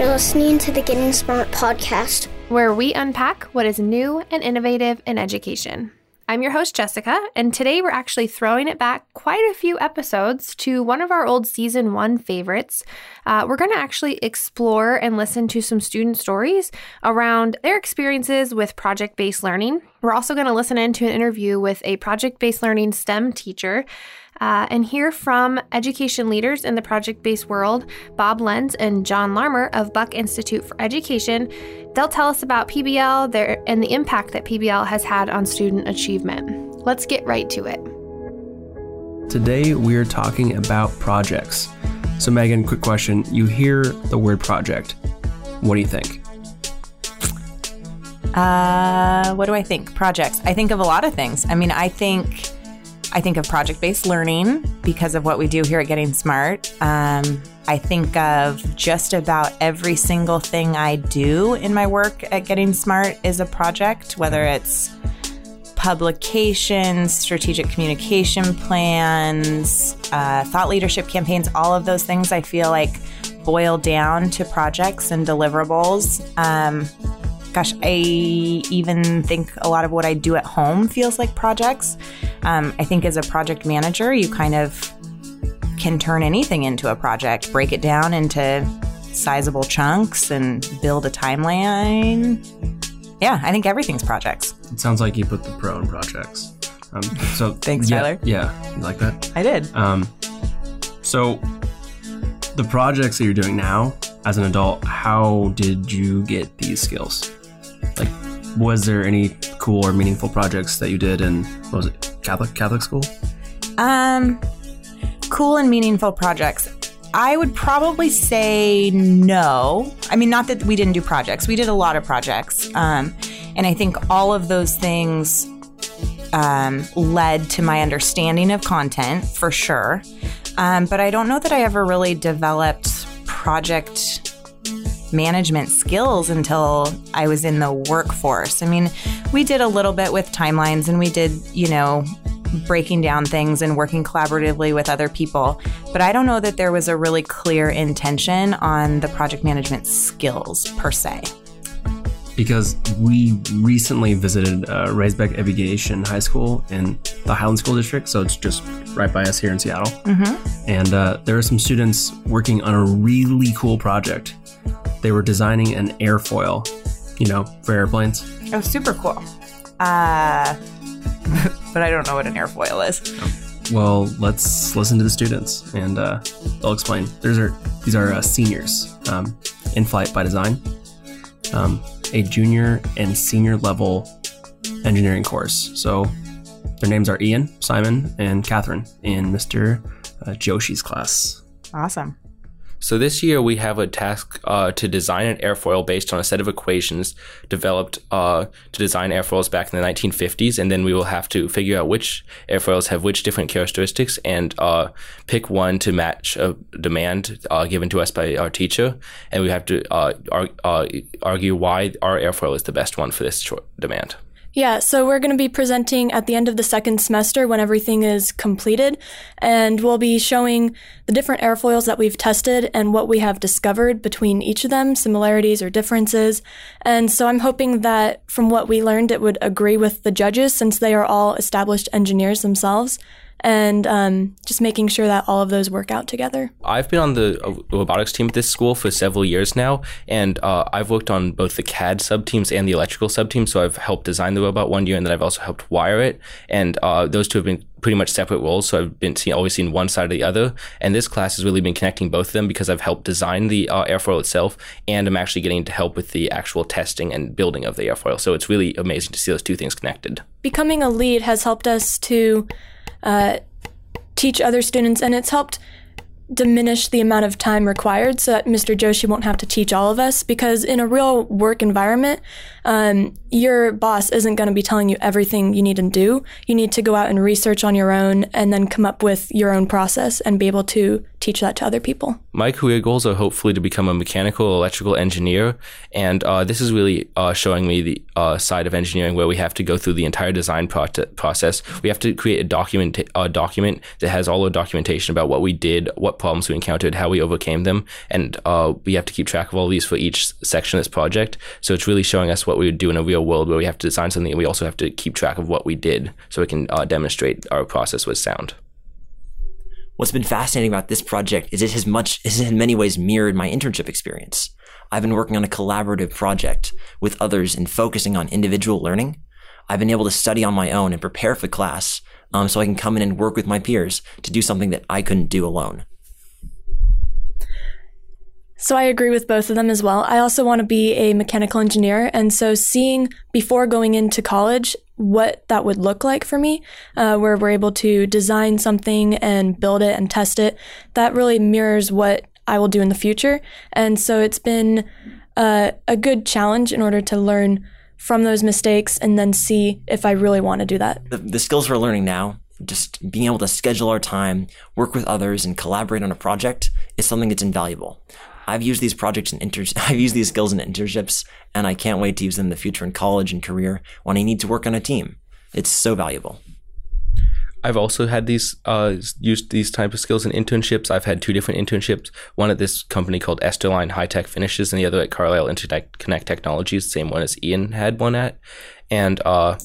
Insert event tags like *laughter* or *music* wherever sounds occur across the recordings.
You're listening to the Getting Smart podcast, where we unpack what is new and innovative in education. I'm your host, Jessica, and today we're actually throwing it back quite a few episodes to one of our old season one favorites. Uh, we're going to actually explore and listen to some student stories around their experiences with project based learning. We're also going to listen into an interview with a project based learning STEM teacher uh, and hear from education leaders in the project based world, Bob Lenz and John Larmer of Buck Institute for Education. They'll tell us about PBL their, and the impact that PBL has had on student achievement. Let's get right to it. Today, we're talking about projects. So, Megan, quick question. You hear the word project. What do you think? Uh, what do I think? Projects. I think of a lot of things. I mean, I think I think of project based learning because of what we do here at Getting Smart. Um, I think of just about every single thing I do in my work at Getting Smart is a project, whether it's publications, strategic communication plans, uh, thought leadership campaigns, all of those things I feel like boil down to projects and deliverables. Um, gosh, I even think a lot of what I do at home feels like projects. Um, I think as a project manager, you kind of can turn anything into a project, break it down into sizable chunks, and build a timeline. Yeah, I think everything's projects. It sounds like you put the pro in projects. Um, so *laughs* thanks, yeah, Tyler. Yeah, you like that? I did. Um, so the projects that you're doing now as an adult, how did you get these skills? Like, was there any cool or meaningful projects that you did in what was it Catholic Catholic school? Um, cool and meaningful projects. I would probably say no. I mean, not that we didn't do projects. We did a lot of projects, um, and I think all of those things um, led to my understanding of content for sure. Um, but I don't know that I ever really developed project management skills until I was in the workforce. I mean, we did a little bit with timelines and we did, you know, breaking down things and working collaboratively with other people. But I don't know that there was a really clear intention on the project management skills per se. Because we recently visited uh, Raisbeck Aviation High School in the Highline School District, so it's just right by us here in Seattle. Mm-hmm. And uh, there are some students working on a really cool project they were designing an airfoil, you know, for airplanes. Oh, super cool. Uh, *laughs* but I don't know what an airfoil is. Well, let's listen to the students, and uh, they'll explain. These are these are uh, seniors um, in flight by design, um, a junior and senior level engineering course. So their names are Ian, Simon, and Catherine in Mr. Uh, Joshi's class. Awesome. So this year we have a task uh, to design an airfoil based on a set of equations developed uh, to design airfoils back in the 1950s, and then we will have to figure out which airfoils have which different characteristics and uh, pick one to match a demand uh, given to us by our teacher, and we have to uh, uh, argue why our airfoil is the best one for this demand. Yeah, so we're going to be presenting at the end of the second semester when everything is completed, and we'll be showing the different airfoils that we've tested and what we have discovered between each of them, similarities or differences. And so I'm hoping that from what we learned, it would agree with the judges since they are all established engineers themselves and um, just making sure that all of those work out together. I've been on the uh, robotics team at this school for several years now, and uh, I've worked on both the CAD sub teams and the electrical sub team. So I've helped design the robot one year, and then I've also helped wire it. And uh, those two have been pretty much separate roles. So I've been seen, always seen one side or the other. And this class has really been connecting both of them because I've helped design the uh, airfoil itself, and I'm actually getting to help with the actual testing and building of the airfoil. So it's really amazing to see those two things connected. Becoming a lead has helped us to uh, teach other students, and it's helped diminish the amount of time required so that Mr. Joshi won't have to teach all of us because in a real work environment, um, your boss isn't going to be telling you everything you need to do. You need to go out and research on your own and then come up with your own process and be able to teach that to other people. My career goals are hopefully to become a mechanical electrical engineer. And uh, this is really uh, showing me the uh, side of engineering where we have to go through the entire design pro- process. We have to create a document, a document that has all the documentation about what we did, what problems we encountered, how we overcame them. And uh, we have to keep track of all these for each section of this project. So it's really showing us what we would do in a real world where we have to design something and we also have to keep track of what we did so we can uh, demonstrate our process was sound. What's been fascinating about this project is it has much, it has in many ways mirrored my internship experience. I've been working on a collaborative project with others and focusing on individual learning. I've been able to study on my own and prepare for class um, so I can come in and work with my peers to do something that I couldn't do alone. So I agree with both of them as well. I also want to be a mechanical engineer. And so seeing before going into college what that would look like for me, uh, where we're able to design something and build it and test it, that really mirrors what I will do in the future. And so it's been uh, a good challenge in order to learn from those mistakes and then see if I really want to do that. The, the skills we're learning now just being able to schedule our time, work with others, and collaborate on a project is something that's invaluable. I've used these projects and inter- *laughs* I've used these skills in internships, and I can't wait to use them in the future in college and career when I need to work on a team. It's so valuable. I've also had these uh, used these type of skills in internships. I've had two different internships. One at this company called Esterline Hytek Finishes, and the other at Carlisle Interconnect Technologies, same one as Ian had one at. And uh,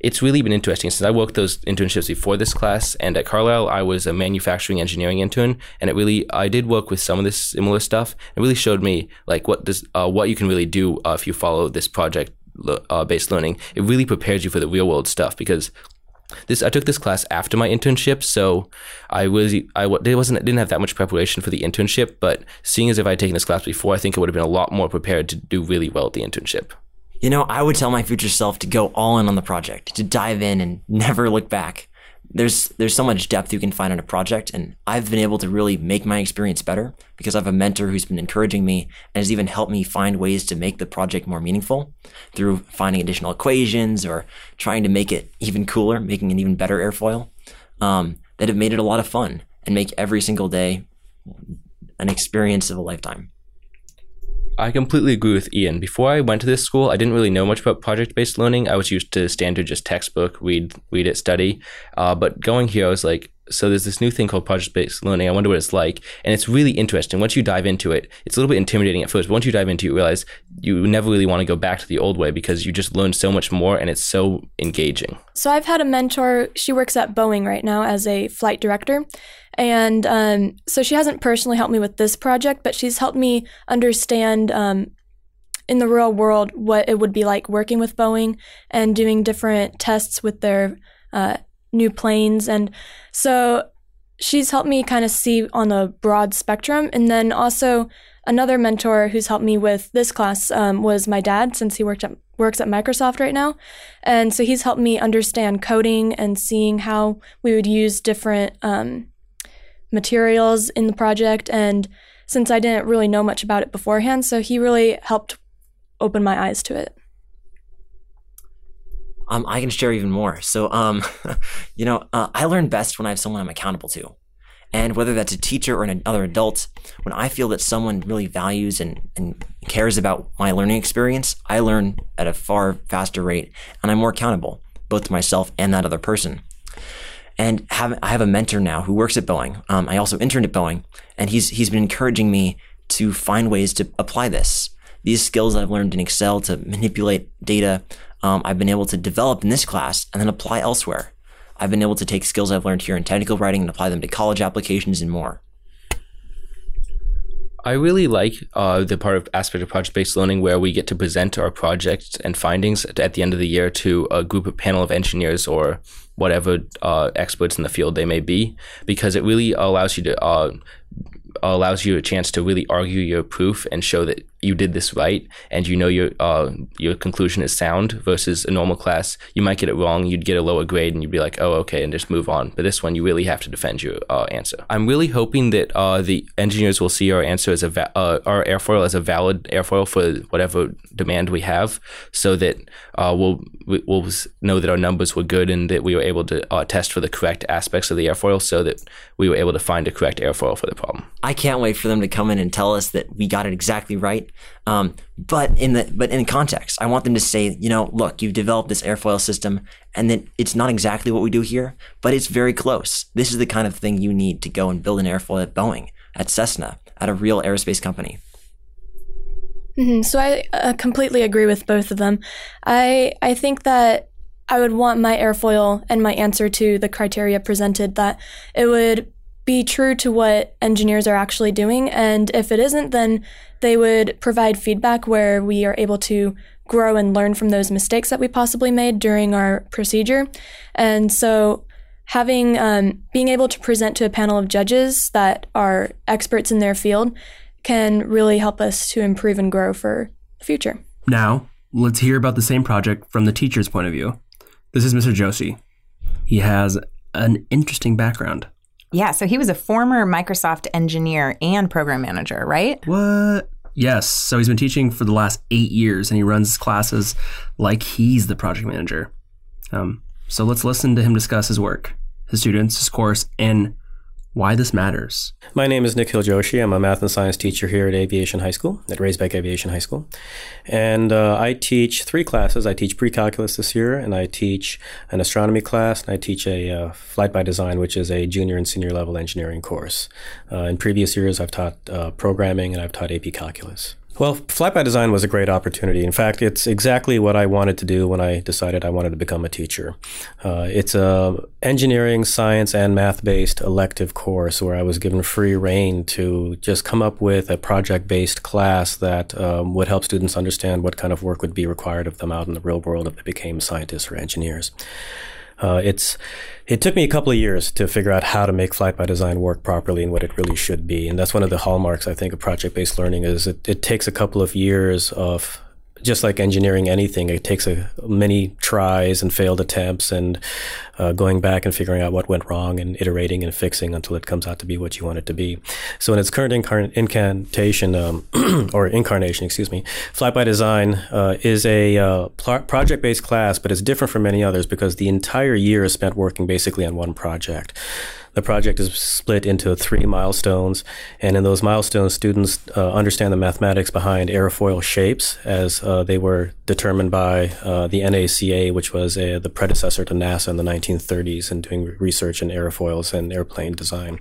it's really been interesting since I worked those internships before this class. And at Carlisle, I was a manufacturing engineering intern, and it really I did work with some of this similar stuff. It really showed me like what does uh, what you can really do uh, if you follow this project uh, based learning. It really prepares you for the real world stuff because this I took this class after my internship, so I was I wasn't didn't have that much preparation for the internship. But seeing as if I had taken this class before, I think I would have been a lot more prepared to do really well at the internship. You know, I would tell my future self to go all in on the project, to dive in and *laughs* never look back. There's there's so much depth you can find on a project, and I've been able to really make my experience better because I have a mentor who's been encouraging me and has even helped me find ways to make the project more meaningful through finding additional equations or trying to make it even cooler, making an even better airfoil. Um, that have made it a lot of fun and make every single day an experience of a lifetime. I completely agree with Ian. Before I went to this school, I didn't really know much about project-based learning. I was used to standard just textbook, read, read it, study. Uh, but going here, I was like, so there's this new thing called project-based learning. I wonder what it's like, and it's really interesting. Once you dive into it, it's a little bit intimidating at first. But once you dive into it, you realize you never really want to go back to the old way because you just learn so much more, and it's so engaging. So I've had a mentor. She works at Boeing right now as a flight director, and um, so she hasn't personally helped me with this project, but she's helped me understand um, in the real world what it would be like working with Boeing and doing different tests with their uh, new planes. And so she's helped me kind of see on a broad spectrum. And then also another mentor who's helped me with this class um, was my dad, since he worked at works at Microsoft right now. And so he's helped me understand coding and seeing how we would use different um, materials in the project. And since I didn't really know much about it beforehand, so he really helped open my eyes to it. Um, I can share even more. So, um, *laughs* you know, uh, I learn best when I have someone I'm accountable to. And whether that's a teacher or another adult, when I feel that someone really values and, and cares about my learning experience, I learn at a far faster rate and I'm more accountable, both to myself and that other person. And have, I have a mentor now who works at Boeing. Um, I also interned at Boeing, and he's he's been encouraging me to find ways to apply this. These skills I've learned in Excel to manipulate data, um, I've been able to develop in this class and then apply elsewhere. I've been able to take skills I've learned here in technical writing and apply them to college applications and more. I really like uh, the part of aspect of project based learning where we get to present our projects and findings at the end of the year to a group of panel of engineers or whatever uh, experts in the field they may be, because it really allows you to uh, allows you a chance to really argue your proof and show that you did this right and you know your uh, your conclusion is sound versus a normal class you might get it wrong you'd get a lower grade and you'd be like oh okay and just move on but this one you really have to defend your uh, answer i'm really hoping that uh, the engineers will see our answer as a va- uh, our airfoil as a valid airfoil for whatever demand we have so that uh, we'll we'll know that our numbers were good and that we were able to uh, test for the correct aspects of the airfoil so that we were able to find a correct airfoil for the problem I can't wait for them to come in and tell us that we got it exactly right. Um, but in the but in context, I want them to say, you know, look, you've developed this airfoil system, and that it's not exactly what we do here, but it's very close. This is the kind of thing you need to go and build an airfoil at Boeing, at Cessna, at a real aerospace company. hmm So I uh, completely agree with both of them. I I think that I would want my airfoil and my answer to the criteria presented that it would be true to what engineers are actually doing. And if it isn't, then they would provide feedback where we are able to grow and learn from those mistakes that we possibly made during our procedure. And so having um, being able to present to a panel of judges that are experts in their field can really help us to improve and grow for the future. Now, let's hear about the same project from the teacher's point of view. This is Mr. Joshi. He has an interesting background. Yeah, so he was a former Microsoft engineer and program manager, right? What? Yes. So he's been teaching for the last eight years and he runs classes like he's the project manager. Um, so let's listen to him discuss his work, his students, his course, and why this matters. My name is Nikhil Joshi. I'm a math and science teacher here at Aviation High School, at Raisbeck Aviation High School. And uh, I teach three classes. I teach pre calculus this year, and I teach an astronomy class, and I teach a uh, flight by design, which is a junior and senior level engineering course. Uh, in previous years, I've taught uh, programming and I've taught AP calculus. Well, Flight by Design was a great opportunity. In fact, it's exactly what I wanted to do when I decided I wanted to become a teacher. Uh, it's a engineering, science, and math-based elective course where I was given free reign to just come up with a project-based class that um, would help students understand what kind of work would be required of them out in the real world if they became scientists or engineers. Uh, it's it took me a couple of years to figure out how to make flight by design work properly and what it really should be, and that's one of the hallmarks I think of project based learning is it, it takes a couple of years of just like engineering anything, it takes a, many tries and failed attempts and uh, going back and figuring out what went wrong and iterating and fixing until it comes out to be what you want it to be. So in its current incar- incantation um, *clears throat* or incarnation, excuse me, Flight by Design uh, is a uh, pl- project-based class, but it's different from many others because the entire year is spent working basically on one project. The project is split into three milestones, and in those milestones, students uh, understand the mathematics behind airfoil shapes as uh, they were determined by uh, the NACA, which was a, the predecessor to NASA in the 1930s in doing research in airfoils and airplane design.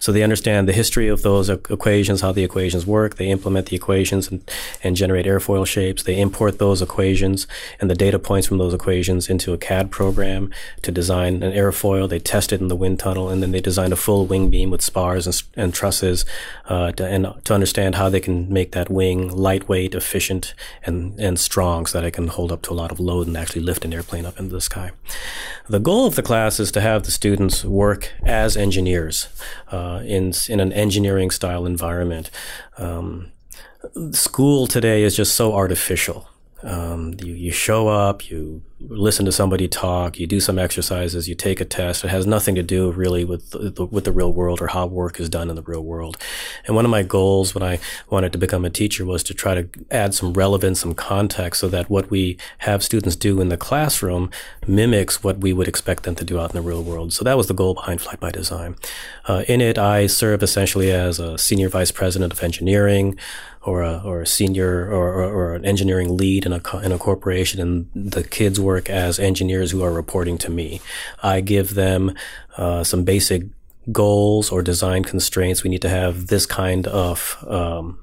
So they understand the history of those equations, how the equations work. They implement the equations and, and generate airfoil shapes. They import those equations and the data points from those equations into a CAD program to design an airfoil. They test it in the wind tunnel, and then they designed a full wing beam with spars and, and trusses uh, to, and to understand how they can make that wing lightweight, efficient, and, and strong so that it can hold up to a lot of load and actually lift an airplane up into the sky. The goal of the class is to have the students work as engineers uh, in, in an engineering style environment. Um, school today is just so artificial. Um, you, you show up, you listen to somebody talk, you do some exercises, you take a test. It has nothing to do really with the, with the real world or how work is done in the real world. And one of my goals when I wanted to become a teacher was to try to add some relevance, some context, so that what we have students do in the classroom mimics what we would expect them to do out in the real world. So that was the goal behind Flight by Design. Uh, in it, I serve essentially as a senior vice president of engineering or a, or a senior or, or, or, an engineering lead in a, in a corporation and the kids work as engineers who are reporting to me. I give them uh, some basic goals or design constraints. We need to have this kind of um,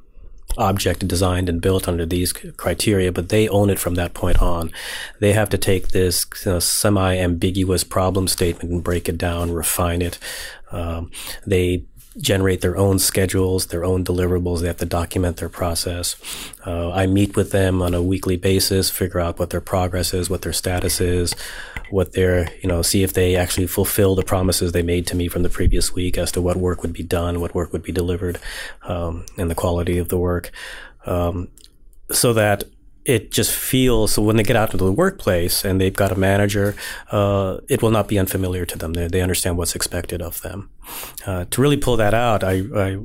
object designed and built under these criteria, but they own it from that point on. They have to take this you know, semi-ambiguous problem statement and break it down, refine it. Um, they generate their own schedules, their own deliverables. They have to document their process. Uh, I meet with them on a weekly basis, figure out what their progress is, what their status is, what they're, you know, see if they actually fulfill the promises they made to me from the previous week as to what work would be done, what work would be delivered, um, and the quality of the work. Um, so that it just feels so when they get out into the workplace and they've got a manager, uh, it will not be unfamiliar to them. They, they understand what's expected of them. Uh, to really pull that out, I, I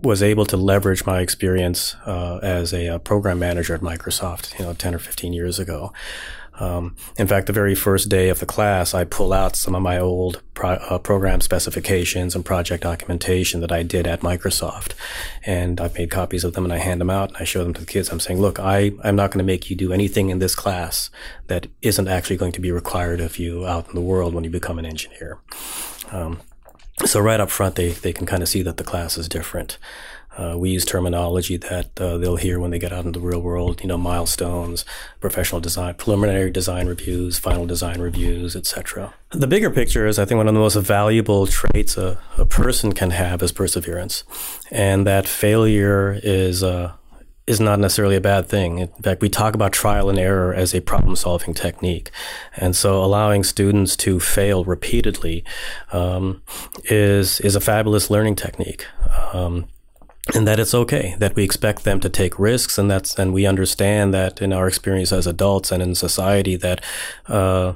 was able to leverage my experience uh, as a, a, program manager at Microsoft, you know, 10 or 15 years ago. Um, in fact, the very first day of the class, I pull out some of my old pro- uh, program specifications and project documentation that I did at Microsoft. And I've made copies of them and I hand them out and I show them to the kids. I'm saying, look, I, I'm not going to make you do anything in this class that isn't actually going to be required of you out in the world when you become an engineer. Um, so right up front, they, they can kind of see that the class is different. Uh, we use terminology that uh, they'll hear when they get out in the real world, you know, milestones, professional design, preliminary design reviews, final design reviews, etc. The bigger picture is, I think, one of the most valuable traits a, a person can have is perseverance, and that failure is uh, is not necessarily a bad thing. In fact, we talk about trial and error as a problem solving technique. And so allowing students to fail repeatedly um, is, is a fabulous learning technique. Um, and that it's okay that we expect them to take risks and that's and we understand that in our experience as adults and in society that uh,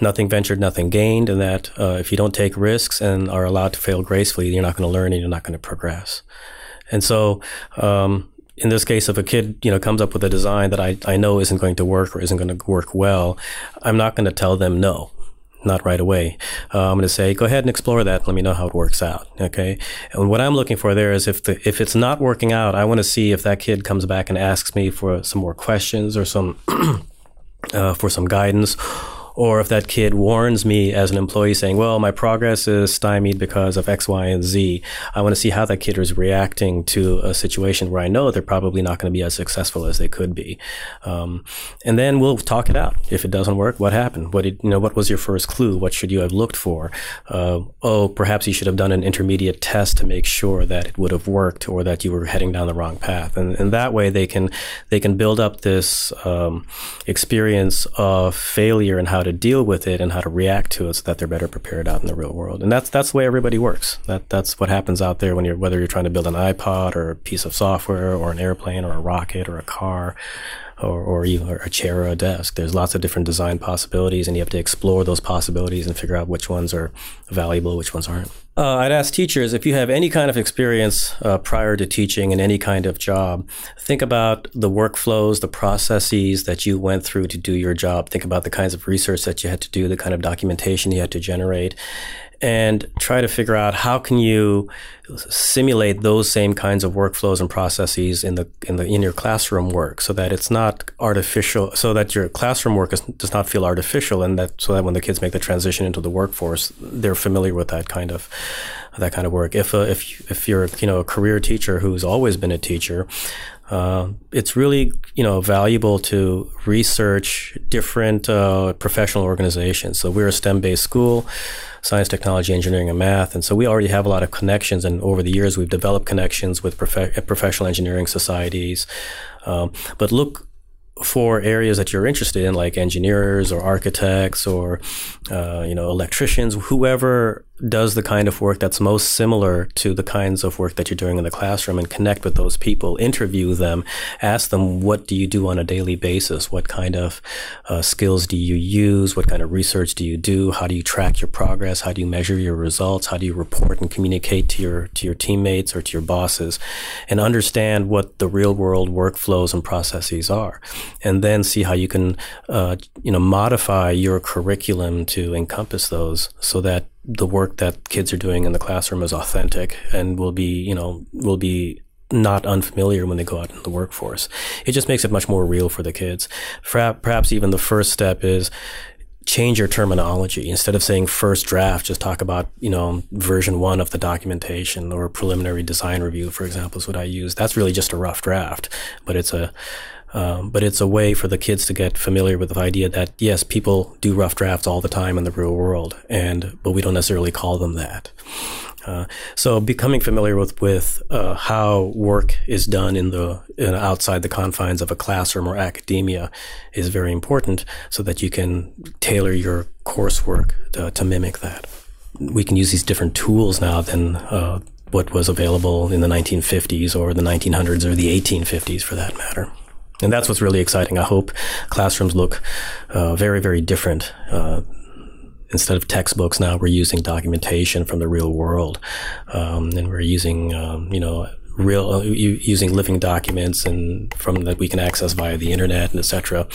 nothing ventured nothing gained and that uh, if you don't take risks and are allowed to fail gracefully you're not going to learn and you're not going to progress. And so um, in this case, if a kid, you know, comes up with a design that I, I know isn't going to work or isn't going to work well, I'm not going to tell them no, not right away. Uh, I'm going to say, go ahead and explore that. Let me know how it works out. Okay. And what I'm looking for there is if the, if it's not working out, I want to see if that kid comes back and asks me for some more questions or some, *clears throat* uh, for some guidance or if that kid warns me as an employee saying, well, my progress is stymied because of X, Y, and Z, I want to see how that kid is reacting to a situation where I know they're probably not going to be as successful as they could be. Um, and then we'll talk it out. If it doesn't work, what happened? What did, you know, what was your first clue? What should you have looked for? Uh, oh, perhaps you should have done an intermediate test to make sure that it would have worked or that you were heading down the wrong path. And, and that way they can, they can build up this, um, experience of failure and how to deal with it and how to react to it so that they're better prepared out in the real world. And that's that's the way everybody works. That that's what happens out there when you're whether you're trying to build an iPod or a piece of software or an airplane or a rocket or a car or, or even a chair or a desk. There's lots of different design possibilities, and you have to explore those possibilities and figure out which ones are valuable, which ones aren't. Uh, I'd ask teachers if you have any kind of experience uh, prior to teaching in any kind of job, think about the workflows, the processes that you went through to do your job. Think about the kinds of research that you had to do, the kind of documentation you had to generate, and try to figure out how can you simulate those same kinds of workflows and processes in the in the in your classroom work so that it's not artificial so that your classroom work is, does not feel artificial and that so that when the kids make the transition into the workforce they're familiar with that kind of that kind of work. If uh, if if you're you know a career teacher who's always been a teacher uh, it's really you know valuable to research different uh, professional organizations. So we're a STEM-based school, science, technology, engineering, and math, and so we already have a lot of connections. And over the years, we've developed connections with prof- professional engineering societies. Um, but look for areas that you're interested in, like engineers or architects or uh, you know electricians, whoever does the kind of work that's most similar to the kinds of work that you're doing in the classroom and connect with those people, interview them, ask them, what do you do on a daily basis? What kind of uh, skills do you use? What kind of research do you do? How do you track your progress? How do you measure your results? How do you report and communicate to your, to your teammates or to your bosses and understand what the real world workflows and processes are? And then see how you can, uh, you know, modify your curriculum to encompass those so that the work that kids are doing in the classroom is authentic and will be, you know, will be not unfamiliar when they go out in the workforce. It just makes it much more real for the kids. Perhaps even the first step is change your terminology. Instead of saying first draft, just talk about, you know, version one of the documentation or preliminary design review, for example, is what I use. That's really just a rough draft, but it's a, um, but it's a way for the kids to get familiar with the idea that yes, people do rough drafts all the time in the real world, and but we don't necessarily call them that. Uh, so becoming familiar with with uh, how work is done in the in outside the confines of a classroom or academia is very important, so that you can tailor your coursework to, to mimic that. We can use these different tools now than uh, what was available in the 1950s or the 1900s or the 1850s, for that matter. And that's what's really exciting. I hope classrooms look uh, very, very different uh, instead of textbooks now we're using documentation from the real world um, and we're using um, you know real uh, using living documents and from that we can access via the internet and etc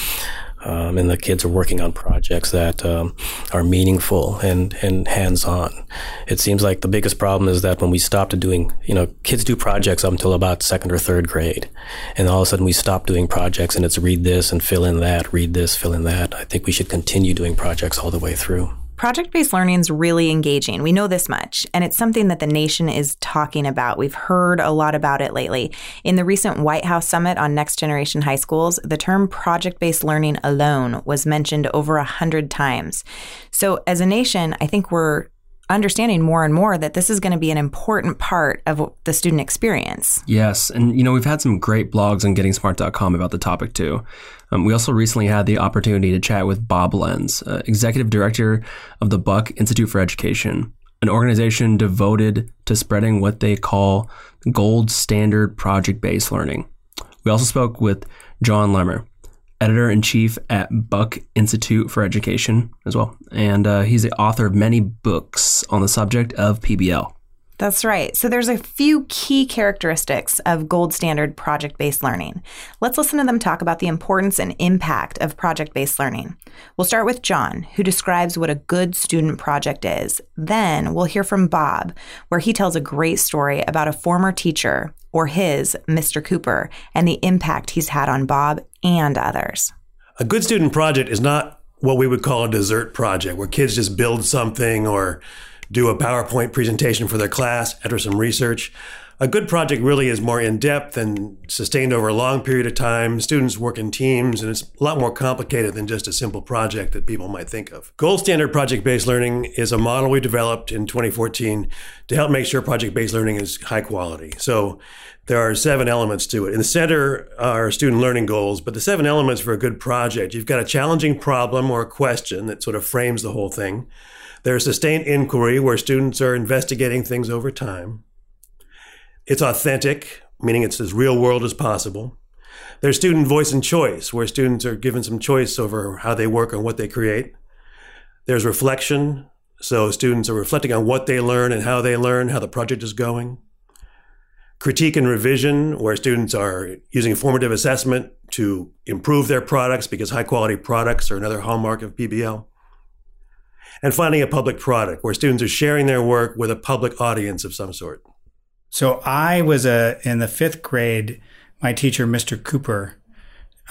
um, and the kids are working on projects that um, are meaningful and, and hands-on. It seems like the biggest problem is that when we stopped doing, you know, kids do projects up until about second or third grade, and all of a sudden we stop doing projects and it's read this and fill in that, read this, fill in that. I think we should continue doing projects all the way through. Project based learning is really engaging. We know this much, and it's something that the nation is talking about. We've heard a lot about it lately. In the recent White House Summit on Next Generation High Schools, the term project based learning alone was mentioned over a hundred times. So, as a nation, I think we're understanding more and more that this is going to be an important part of the student experience. Yes. And, you know, we've had some great blogs on gettingsmart.com about the topic too. Um, we also recently had the opportunity to chat with Bob Lenz, uh, executive director of the Buck Institute for Education, an organization devoted to spreading what they call gold standard project based learning. We also spoke with John Larmer, editor in chief at Buck Institute for Education as well. And uh, he's the author of many books on the subject of PBL. That's right. So there's a few key characteristics of gold standard project based learning. Let's listen to them talk about the importance and impact of project based learning. We'll start with John, who describes what a good student project is. Then we'll hear from Bob, where he tells a great story about a former teacher, or his, Mr. Cooper, and the impact he's had on Bob and others. A good student project is not what we would call a dessert project, where kids just build something or do a PowerPoint presentation for their class after some research. A good project really is more in depth and sustained over a long period of time. Students work in teams, and it's a lot more complicated than just a simple project that people might think of. Gold Standard Project Based Learning is a model we developed in 2014 to help make sure project based learning is high quality. So there are seven elements to it. In the center are student learning goals, but the seven elements for a good project you've got a challenging problem or a question that sort of frames the whole thing. There's sustained inquiry where students are investigating things over time. It's authentic, meaning it's as real world as possible. There's student voice and choice, where students are given some choice over how they work and what they create. There's reflection, so students are reflecting on what they learn and how they learn, how the project is going. Critique and revision, where students are using formative assessment to improve their products because high quality products are another hallmark of PBL and finding a public product where students are sharing their work with a public audience of some sort. So I was a in the fifth grade. My teacher, Mr. Cooper,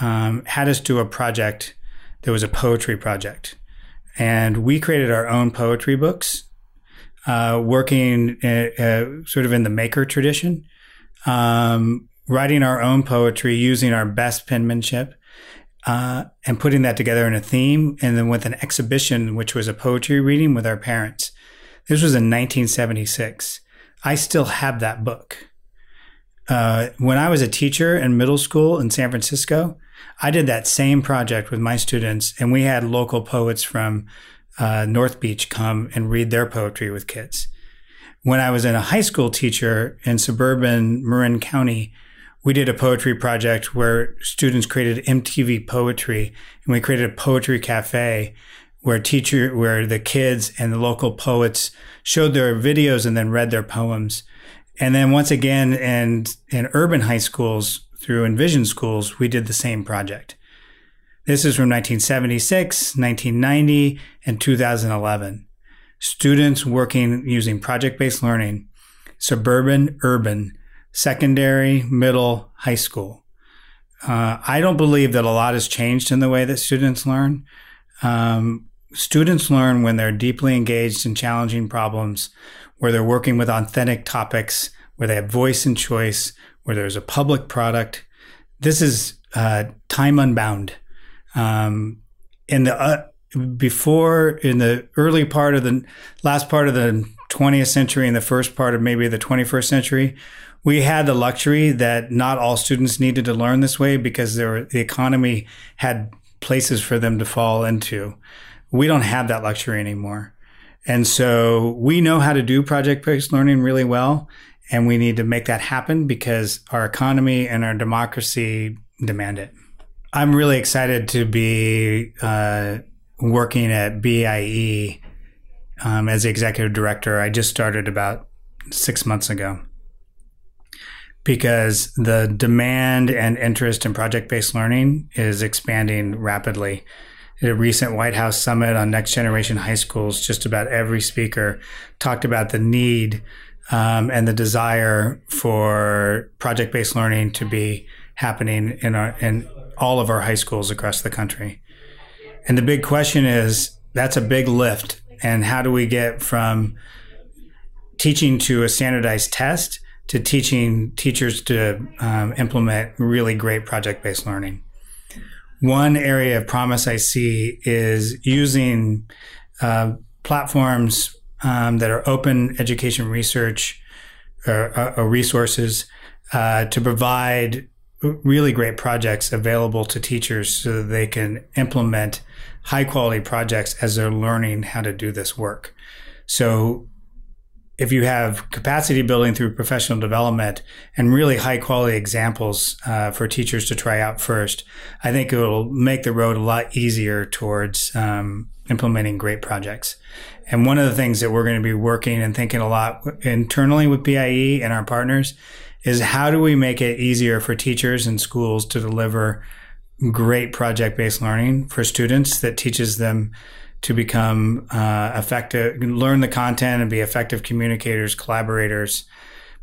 um, had us do a project. There was a poetry project, and we created our own poetry books, uh, working uh, uh, sort of in the maker tradition, um, writing our own poetry using our best penmanship, uh, and putting that together in a theme, and then with an exhibition, which was a poetry reading with our parents. This was in 1976. I still have that book. Uh, when I was a teacher in middle school in San Francisco, I did that same project with my students, and we had local poets from uh, North Beach come and read their poetry with kids. When I was in a high school teacher in suburban Marin County, we did a poetry project where students created MTV poetry and we created a poetry cafe where teacher where the kids and the local poets showed their videos and then read their poems. And then once again in in urban high schools through Envision schools, we did the same project. This is from 1976, 1990, and 2011. Students working using project-based learning, suburban, urban, secondary, middle, high school. Uh, I don't believe that a lot has changed in the way that students learn. Um, students learn when they're deeply engaged in challenging problems, where they're working with authentic topics, where they have voice and choice, where there's a public product. This is uh, time unbound. Um, in the uh, before in the early part of the last part of the 20th century and the first part of maybe the 21st century, we had the luxury that not all students needed to learn this way because were, the economy had places for them to fall into. We don't have that luxury anymore. And so we know how to do project based learning really well. And we need to make that happen because our economy and our democracy demand it. I'm really excited to be uh, working at BIE um, as the executive director. I just started about six months ago because the demand and interest in project based learning is expanding rapidly. At a recent White House summit on next generation high schools, just about every speaker talked about the need um, and the desire for project based learning to be happening in our in all of our high schools across the country. And the big question is that's a big lift. And how do we get from teaching to a standardized test to teaching teachers to um, implement really great project based learning? One area of promise I see is using uh, platforms um, that are open education research or, uh, or resources uh, to provide really great projects available to teachers so they can implement high quality projects as they're learning how to do this work. So if you have capacity building through professional development and really high quality examples uh, for teachers to try out first, I think it will make the road a lot easier towards um, implementing great projects. And one of the things that we're going to be working and thinking a lot internally with BIE and our partners is how do we make it easier for teachers and schools to deliver great project based learning for students that teaches them to become uh, effective, learn the content and be effective communicators, collaborators,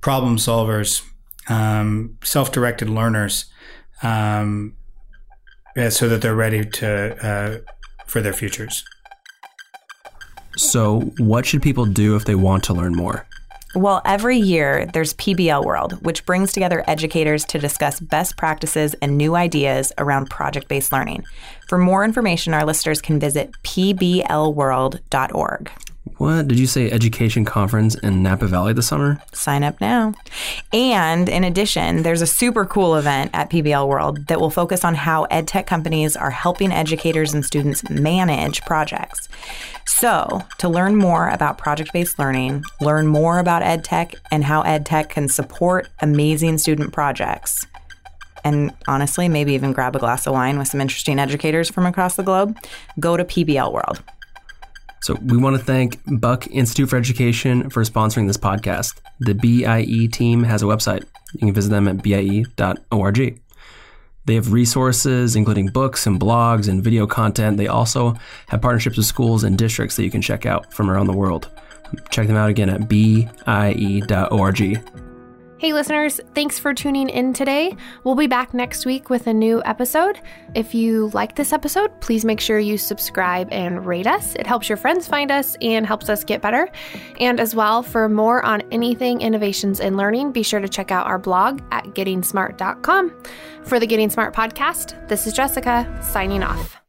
problem solvers, um, self directed learners, um, so that they're ready to uh, for their futures. So, what should people do if they want to learn more? Well, every year there's PBL World, which brings together educators to discuss best practices and new ideas around project based learning. For more information, our listeners can visit pblworld.org. What did you say? Education conference in Napa Valley this summer? Sign up now. And in addition, there's a super cool event at PBL World that will focus on how edtech companies are helping educators and students manage projects. So, to learn more about project based learning, learn more about EdTech and how EdTech can support amazing student projects, and honestly, maybe even grab a glass of wine with some interesting educators from across the globe, go to PBL World. So, we want to thank Buck Institute for Education for sponsoring this podcast. The BIE team has a website. You can visit them at bie.org. They have resources, including books and blogs and video content. They also have partnerships with schools and districts that you can check out from around the world. Check them out again at bie.org. Hey, listeners, thanks for tuning in today. We'll be back next week with a new episode. If you like this episode, please make sure you subscribe and rate us. It helps your friends find us and helps us get better. And as well, for more on anything innovations in learning, be sure to check out our blog at gettingsmart.com. For the Getting Smart podcast, this is Jessica signing off.